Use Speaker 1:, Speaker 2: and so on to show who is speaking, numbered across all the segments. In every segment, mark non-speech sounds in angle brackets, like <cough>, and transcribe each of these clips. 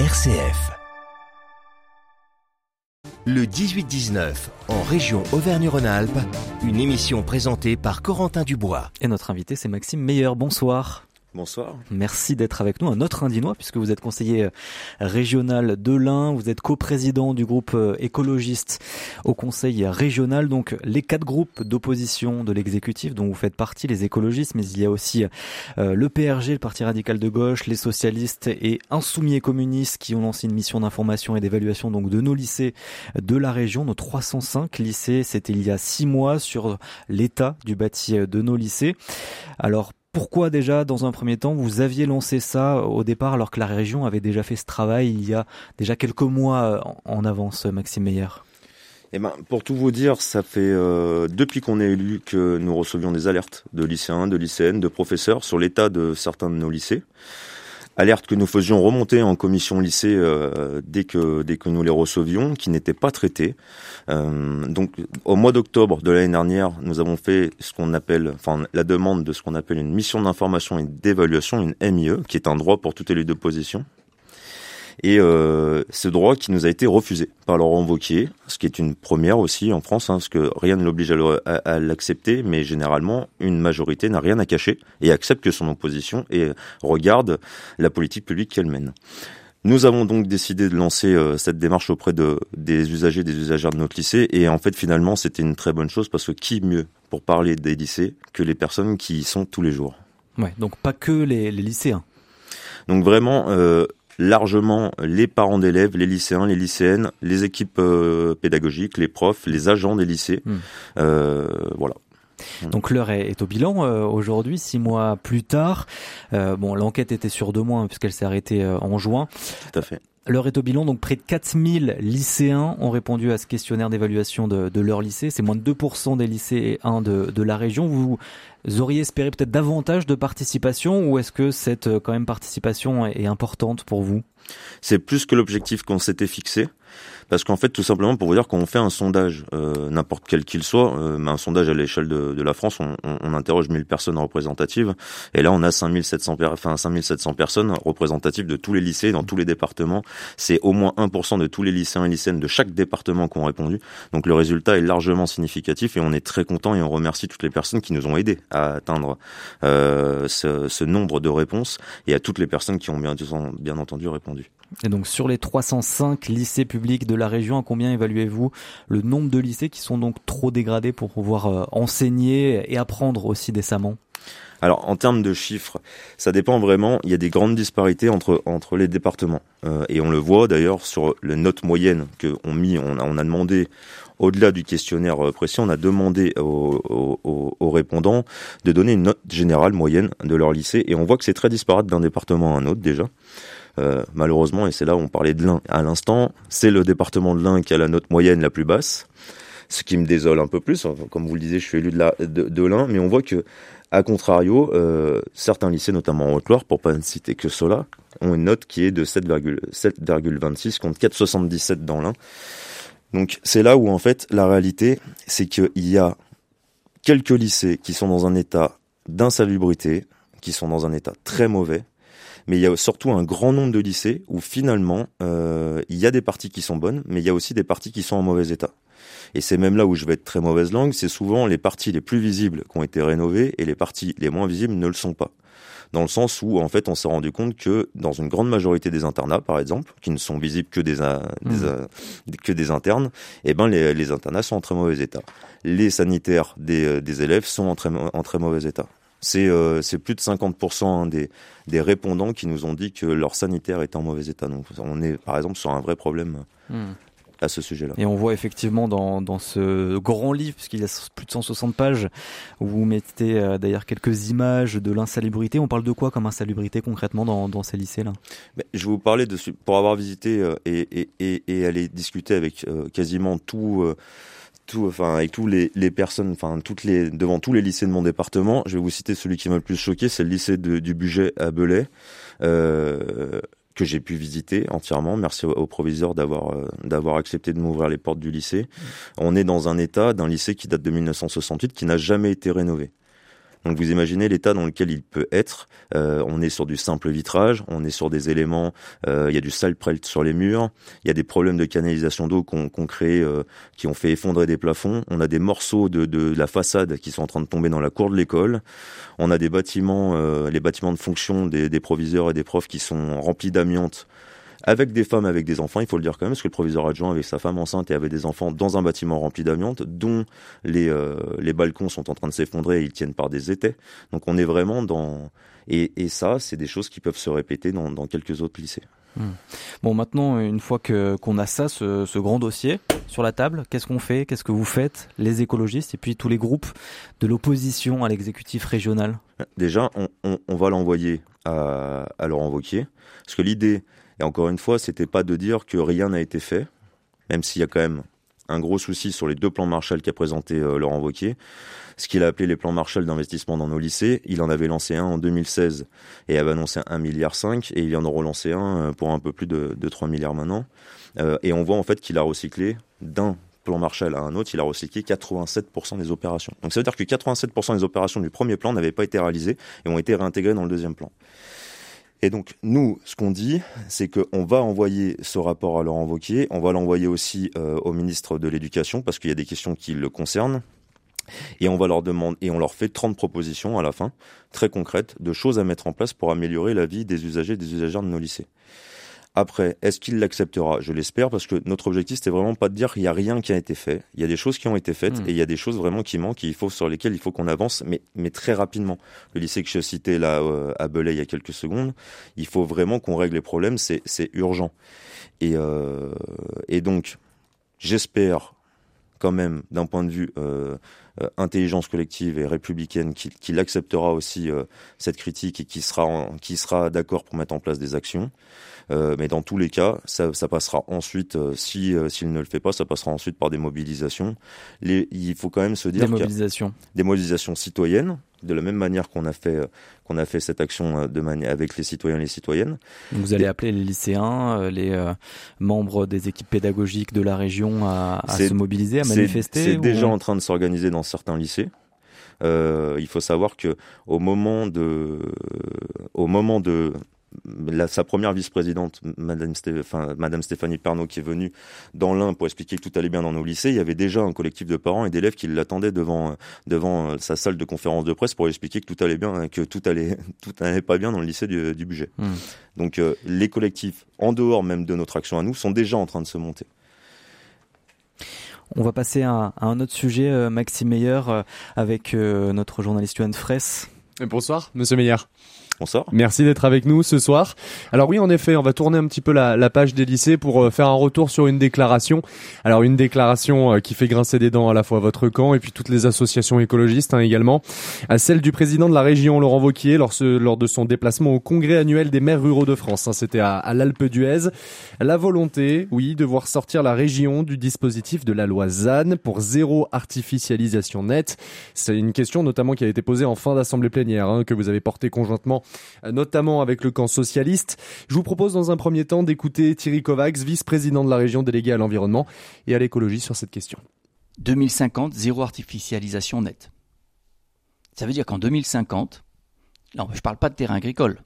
Speaker 1: RCF. Le 18-19, en région Auvergne-Rhône-Alpes, une émission présentée par Corentin Dubois.
Speaker 2: Et notre invité, c'est Maxime Meyer. Bonsoir.
Speaker 3: Bonsoir.
Speaker 2: Merci d'être avec nous, un autre Indinois, puisque vous êtes conseiller euh, régional de l'Ain, vous êtes coprésident du groupe euh, écologiste au conseil régional, donc les quatre groupes d'opposition de l'exécutif dont vous faites partie, les écologistes, mais il y a aussi euh, le PRG, le Parti radical de gauche, les socialistes et insoumis et communistes qui ont lancé une mission d'information et d'évaluation donc de nos lycées de la région, nos 305 lycées, c'était il y a six mois sur l'état du bâti de nos lycées. Alors pourquoi déjà, dans un premier temps, vous aviez lancé ça au départ alors que la région avait déjà fait ce travail il y a déjà quelques mois euh, en avance, Maxime Meyer?
Speaker 3: Eh ben, pour tout vous dire, ça fait euh, depuis qu'on est élu que nous recevions des alertes de lycéens, de lycéennes, de professeurs sur l'état de certains de nos lycées alerte que nous faisions remonter en commission lycée euh, dès que dès que nous les recevions, qui n'étaient pas traités. Euh, donc, au mois d'octobre de l'année dernière, nous avons fait ce qu'on appelle, enfin, la demande de ce qu'on appelle une mission d'information et d'évaluation, une MIE, qui est un droit pour toute élue d'opposition et euh, ce droit qui nous a été refusé par Laurent Wauquiez, ce qui est une première aussi en France, hein, parce que rien ne l'oblige à, l'accepter, mais généralement une majorité n'a rien à cacher et accepte que son opposition et regarde la politique publique qu'elle mène. Nous avons donc décidé de lancer euh, cette démarche auprès de, des usagers, des usagères de notre lycée. Et en fait, finalement, c'était une très bonne chose parce que qui mieux pour parler des lycées que les personnes qui y sont tous les jours?
Speaker 2: Ouais, donc pas que les, les lycéens.
Speaker 3: Donc vraiment, euh, largement les parents d'élèves, les lycéens, les lycéennes, les équipes euh, pédagogiques, les profs, les agents des lycées. Hmm. Euh, voilà.
Speaker 2: Donc l'heure est, au bilan euh, aujourd'hui, six mois plus tard. bon, l'enquête était sur deux mois hein, puisqu'elle s'est arrêtée en juin.
Speaker 3: Tout à fait.
Speaker 2: L'heure est au bilan, donc près de 4000 lycéens ont répondu à ce questionnaire d'évaluation de, de, leur lycée. C'est moins de 2% des lycéens de, de la région. Vous auriez espéré peut-être davantage de participation ou est-ce que cette euh, quand même participation est importante pour vous?
Speaker 3: C'est plus que l'objectif qu'on s'était fixé. Parce qu'en fait, tout simplement, pour vous dire qu'on fait un sondage, euh, n'importe quel qu'il soit, euh, mais un sondage à l'échelle de, la France, on, on, interroge 1000 personnes représentatives, et là, on a 5700, enfin, 5700 personnes représentatives de tous les lycées, dans tous les départements. C'est au moins 1% de tous les lycéens et lycéennes de chaque département qui ont répondu. Donc le résultat est largement significatif, et on est très content, et on remercie toutes les personnes qui nous ont aidés à atteindre euh, ce, nombre de réponses, et à toutes les personnes qui ont bien entendu répondu.
Speaker 2: Et donc sur les 305 lycées publics de la région, à combien évaluez-vous le nombre de lycées qui sont donc trop dégradés pour pouvoir euh, enseigner et apprendre aussi décemment?
Speaker 3: Alors en termes de chiffres, ça dépend vraiment. Il y a des grandes disparités entre entre les départements euh, et on le voit d'ailleurs sur les notes moyennes que on. On a, on a demandé au-delà du questionnaire euh, précis, on a demandé aux, aux, aux, répondants de donner une note générale moyenne de leur lycée et on voit que c'est très disparate d'un département à un autre déjà. Euh, malheureusement, et c'est là où on parlait de l'Ain à l'instant, c'est le département de l'Ain qui a la note moyenne la plus basse, ce qui me désole un peu plus. comme vous le disiez, je suis élu de, la, de, l'Ain, mais on voit que, à contrario, euh, certains lycées, notamment en Haute-Loire, pour pas ne citer que cela, ont une note qui est de 7,26 contre 4,77 dans l'Ain. Donc c'est là où en fait la réalité, c'est qu'il y a quelques lycées qui sont dans un état d'insalubrité, qui sont dans un état très mauvais, mais il y a surtout un grand nombre de lycées où finalement euh, il y a des parties qui sont bonnes, mais il y a aussi des parties qui sont en mauvais état. Et c'est même là où je vais être très mauvaise langue, c'est souvent les parties les plus visibles qui ont été rénovées et les parties les moins visibles ne le sont pas. Dans le sens où, en fait, on s'est rendu compte que dans une grande majorité des internats, par exemple, qui ne sont visibles que des, mmh. que des internes, eh ben les, les, internats sont en très mauvais état. Les sanitaires des, euh, des élèves sont en très, en très mauvais état. Euh, c'est plus de 50% hein, des, des répondants qui nous ont dit que leur sanitaire était en mauvais état. Donc on est par exemple sur un vrai problème hmm. à ce sujet-là.
Speaker 2: Et on voit effectivement dans, dans ce grand livre, puisqu'il y a plus de 160 pages, où vous mettez euh, d'ailleurs quelques images de l'insalubrité. On parle de quoi comme insalubrité concrètement dans, dans ces lycées-là?
Speaker 3: Je vais vous parler de pour avoir visité euh, et, et, et, et, aller discuter avec quasiment tout tout, enfin, avec tous les, personnes, enfin, toutes les, devant tous les lycées de mon département, je vais vous citer celui qui m'a le plus choqué, c'est le lycée du budget à Belay, euh, que j'ai pu visiter entièrement. Merci au, proviseur d'avoir euh, d'avoir accepté de m'ouvrir les portes du lycée. On est dans un état d'un lycée qui date de 1968, qui n'a jamais été rénové. Donc vous imaginez l'état dans lequel il peut être. Euh, on est sur du simple vitrage, on est sur des éléments, euh, il y a du prelt sur les murs, il y a des problèmes de canalisation d'eau qu'on crée, euh, qui ont fait effondrer des plafonds. On a des morceaux de, de, la façade qui sont en train de tomber dans la cour de l'école. On a des bâtiments, les bâtiments de fonction des, des proviseurs et des profs qui sont remplis d'amiante avec des femmes, avec des enfants, il faut le dire quand même, parce que le proviseur adjoint avait sa femme enceinte et avait des enfants dans un bâtiment rempli d'amiante, dont les, euh, les balcons sont en train de s'effondrer et ils tiennent par des étais. Donc on est vraiment dans... Et, et ça, c'est des choses qui peuvent se répéter dans, dans quelques autres lycées.
Speaker 2: Hmm. Bon, maintenant, une fois que qu'on a ça, ce, ce, grand dossier sur la table, qu'est-ce qu'on fait? Qu'est-ce que vous faites, les écologistes et puis tous les groupes de l'opposition à l'exécutif régional
Speaker 3: Déjà, on, on, on va l'envoyer à, à Laurent Wauquiez, parce que l'idée, et encore une fois, c'était pas de dire que rien n'a été fait, même s'il y a quand même un gros souci sur les deux plans Marshall qu'a présenté euh, Laurent Wauquiez. Ce qu'il a appelé les plans Marshall d'investissement dans nos lycées, il en avait lancé un en 2016 et avait annoncé un milliard cinq et il en a relancé un euh, pour un peu plus de, de 3 milliards maintenant. Euh, et on voit en fait qu'il a recyclé d'un plan Marshall à un autre, il a recyclé 87% des opérations. Donc ça veut dire que 87% des opérations du premier plan n'avaient pas été réalisées et ont été réintégrées dans le deuxième plan. Et donc, nous, ce qu'on dit, c'est qu'on va envoyer ce rapport à Laurent Wauquiez, on va l'envoyer aussi euh, au ministre de l'Éducation, parce qu'il y a des questions qui le concernent. Et on va leur demander, et on leur fait 30 propositions à la fin, très concrètes, de choses à mettre en place pour améliorer la vie des usagers et des usagères de nos lycées. Après, est-ce qu'il l'acceptera? Je l'espère parce que notre objectif c'était vraiment pas de dire qu'il y a rien qui a été fait. Il y a des choses qui ont été faites hmm. et il y a des choses vraiment qui manquent et il faut sur lesquelles il faut qu'on avance, mais mais très rapidement. Le lycée que je citais là euh, à Belay il y a quelques secondes, il faut vraiment qu'on règle les problèmes. C'est c'est urgent. Et euh, et donc j'espère quand même d'un point de vue euh, euh, intelligence collective et républicaine qu'il acceptera aussi euh, cette critique et qui sera qui sera d'accord pour mettre en place des actions. Mais dans tous les cas, ça, ça passera ensuite, si s'il ne le fait pas, ça passera ensuite par des mobilisations. Les, il faut quand même se dire
Speaker 2: des mobilisations,
Speaker 3: des mobilisations citoyennes, de la même manière qu'on a fait qu'on a fait cette action de manière avec les citoyens et les citoyennes.
Speaker 2: Vous allez appeler les lycéens, les membres des équipes pédagogiques de la région à, à se mobiliser, à manifester.
Speaker 3: C'est déjà en train de s'organiser dans certains lycées. Euh, il faut savoir que au moment de, au moment de, sa première vice-présidente, Madame, Madame Stéphanie Pernaud, qui est venue dans l'Ain pour expliquer que tout allait bien dans nos lycées, il y avait déjà un collectif de parents et d'élèves qui l'attendaient devant, devant sa salle de conférence de presse pour expliquer que tout allait bien, que tout allait, <laughs> tout allait pas bien dans le lycée du, budget. Hmm. Donc euh, les collectifs, en dehors même de notre action à nous, sont déjà en train de se monter.
Speaker 2: On va passer à, un autre sujet, euh, Maxime Meyer, euh, avec notre journaliste Johan Fraisse.
Speaker 4: Bonsoir, Monsieur Meyer.
Speaker 3: Bonsoir.
Speaker 4: Merci d'être avec nous ce soir. Alors oui, en effet, on va tourner un petit peu la, la page des lycées pour euh, faire un retour sur une déclaration. Alors une déclaration euh, qui fait grincer des dents à la fois votre camp et puis toutes les associations écologistes hein, également. À celle du président de la région, Laurent Vauquier, lors, lors de son déplacement au congrès annuel des maires ruraux de France. Hein, C'était à, à l'Alpe d'Huez. La volonté, oui, de voir sortir la région du dispositif de la loi ZAN pour zéro artificialisation nette. C'est une question notamment qui a été posée en fin d'assemblée plénière, hein, que vous avez portée conjointement notamment avec le camp socialiste. Je vous propose dans un premier temps d'écouter Thierry Kovacs, vice-président de la région déléguée à l'environnement et à l'écologie sur cette question.
Speaker 5: 2050, zéro artificialisation nette. Ça veut dire qu'en 2050, non, je ne parle pas de terrain agricole,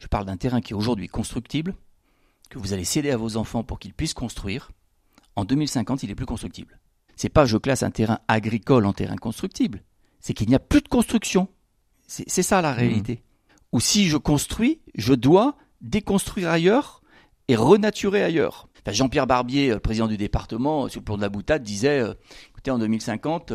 Speaker 5: je parle d'un terrain qui est aujourd'hui constructible, que vous allez céder à vos enfants pour qu'ils puissent construire. En 2050, il est plus constructible. C'est pas je classe un terrain agricole en terrain constructible, c'est qu'il n'y a plus de construction. C'est ça la réalité ou si je construis, je dois déconstruire ailleurs et renaturer ailleurs. Jean-Pierre Barbier, euh, président du département, euh, sur le plan de la boutade, disait euh, écoutez, en 2050,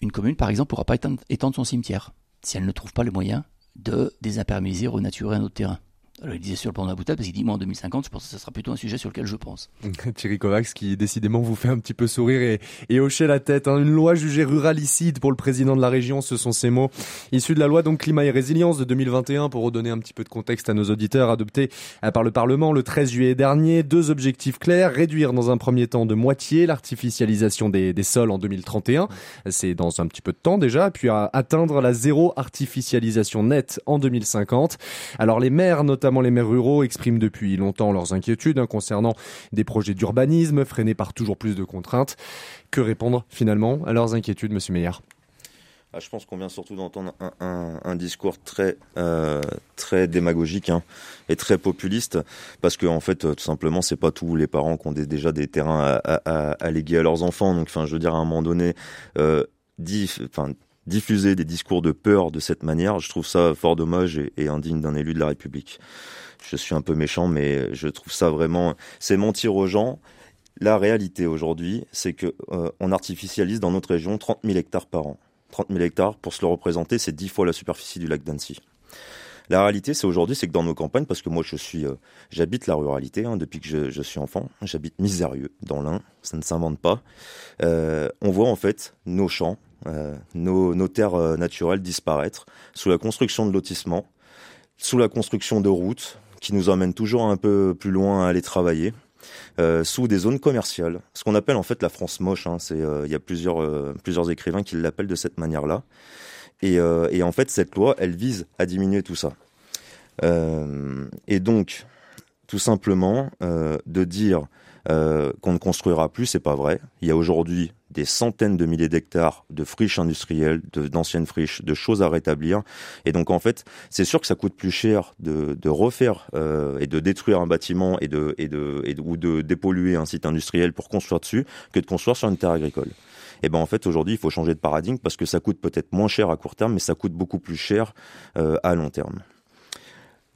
Speaker 5: une commune, par exemple, ne pourra pas étendre son cimetière si elle ne trouve pas les moyens de désimperméiser, renaturer un autre terrain. Alors, il disait sur le plan de la boutade, parce qu'il dit, moi, en 2050, je pense que ce sera plutôt un sujet sur lequel je pense. <laughs>
Speaker 4: Thierry Kovacs, qui décidément vous fait un petit peu sourire et, et hocher la tête. Hein. Une loi jugée ruralicide pour le président de la région, ce sont ces mots. Issus de la loi donc climat et résilience de 2021, pour redonner un petit peu de contexte à nos auditeurs, adoptée euh, par le Parlement le 13 juillet dernier. Deux objectifs clairs, réduire dans un premier temps de moitié l'artificialisation des, des sols en 2031. C'est dans un petit peu de temps déjà. Puis atteindre la zéro artificialisation nette en 2050. Alors les maires, notamment les maires ruraux expriment depuis longtemps leurs inquiétudes hein, concernant des projets d'urbanisme freinés par toujours plus de contraintes. Que répondre finalement à leurs inquiétudes, Monsieur Meyer
Speaker 3: ah, je pense qu'on vient surtout d'entendre un, discours très euh, très démagogique hein, et très populiste, parce que en fait, tout simplement, c'est pas tous les parents qui ont déjà des terrains à, léguer à leurs enfants. Donc, enfin, je veux dire, à un moment donné, euh, diffuser des discours de peur de cette manière, je trouve ça fort dommage et, indigne d'un élu de la République. Je suis un peu méchant, mais je trouve ça vraiment, c'est mentir aux gens. La réalité aujourd'hui, c'est que euh, on artificialise dans notre région 30 000 hectares par an. 30 000 hectares, pour se le représenter, c'est 10 fois la superficie du lac d'Annecy. La réalité, c'est aujourd'hui, c'est que dans nos campagnes, parce que moi, je suis, euh, j'habite la ruralité hein, depuis que je, suis enfant. J'habite misérieux dans l'Ain, ça ne s'invente pas. Euh, on voit en fait nos champs, nos, nos, terres naturelles disparaître sous la construction de lotissements, sous la construction de routes qui nous emmènent toujours un peu plus loin à aller travailler. Euh, sous des zones commerciales, ce qu'on appelle en fait la France moche. Hein, euh, il y a plusieurs euh, écrivains qui l'appellent de cette manière-là. Et, en fait, cette loi, elle vise à diminuer tout ça. et donc, tout simplement, de dire qu'on ne construira plus, c'est pas vrai. Il y a aujourd'hui des centaines de milliers d'hectares de friches industrielles, d'anciennes friches, de choses à rétablir. Et donc en fait, c'est sûr que ça coûte plus cher de, de refaire euh, et de détruire un bâtiment et de, et de, et ou de dépolluer un site industriel pour construire dessus que de construire sur une terre agricole. Et ben en fait aujourd'hui il faut changer de paradigme parce que ça coûte peut-être moins cher à court terme, mais ça coûte beaucoup plus cher euh, à long terme.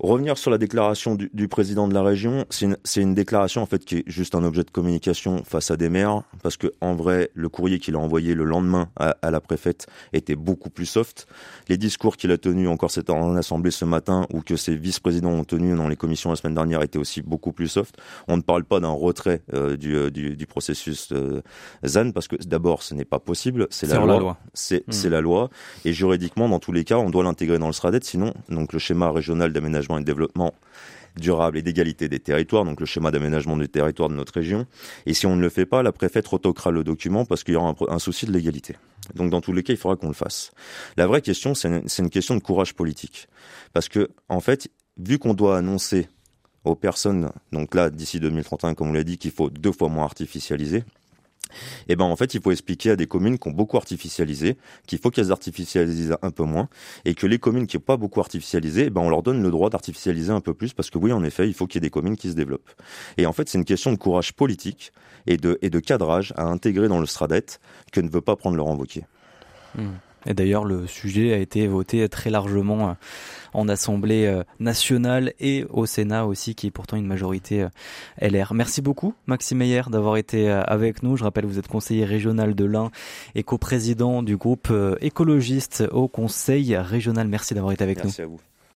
Speaker 3: Revenir sur la déclaration du, du président de la région, c'est une, une, déclaration en fait qui est juste un objet de communication face à des maires, parce que en vrai, le courrier qu'il a envoyé le lendemain à, à, la préfète était beaucoup plus soft. Les discours qu'il a tenus encore cette en assemblée ce matin, ou que ses vice-présidents ont tenus dans les commissions la semaine dernière, étaient aussi beaucoup plus soft. On ne parle pas d'un retrait euh, du, euh, du, du, processus euh, ZAN, parce que d'abord, ce n'est pas possible. C'est la, loi. C'est hmm. la loi, et juridiquement, dans tous les cas, on doit l'intégrer dans le SRADET, sinon, donc le schéma régional d'aménagement et de développement durable et d'égalité des territoires, donc le schéma d'aménagement du territoire de notre région. Et si on ne le fait pas, la préfète retoquera le document parce qu'il y aura un, souci de l'égalité. Donc dans tous les cas, il faudra qu'on le fasse. La vraie question, c'est une, une, question de courage politique. Parce que, en fait, vu qu'on doit annoncer aux personnes, donc là, d'ici 2031, comme on l'a dit, qu'il faut deux fois moins artificialiser, et eh ben en fait il faut expliquer à des communes qui ont beaucoup artificialisé qu'il faut qu'elles artificialisent un peu moins et que les communes qui n'ont pas beaucoup artificialisé, eh ben on leur donne le droit d'artificialiser un peu plus parce que oui en effet il faut qu'il y ait des communes qui se développent. Et en fait c'est une question de courage politique et de, et cadrage à intégrer dans le Stradet que ne veut pas prendre Laurent Wauquiez.
Speaker 2: Mmh. Et d'ailleurs, le sujet a été voté très largement euh, en Assemblée euh, nationale et au Sénat aussi, qui est pourtant une majorité euh, LR. Merci beaucoup, Maxime Meyer, d'avoir été avec nous. Je rappelle, vous êtes conseiller régional de l'Ain et coprésident du groupe écologiste au Conseil régional. Merci d'avoir été avec
Speaker 3: nous.
Speaker 2: Merci
Speaker 3: à vous.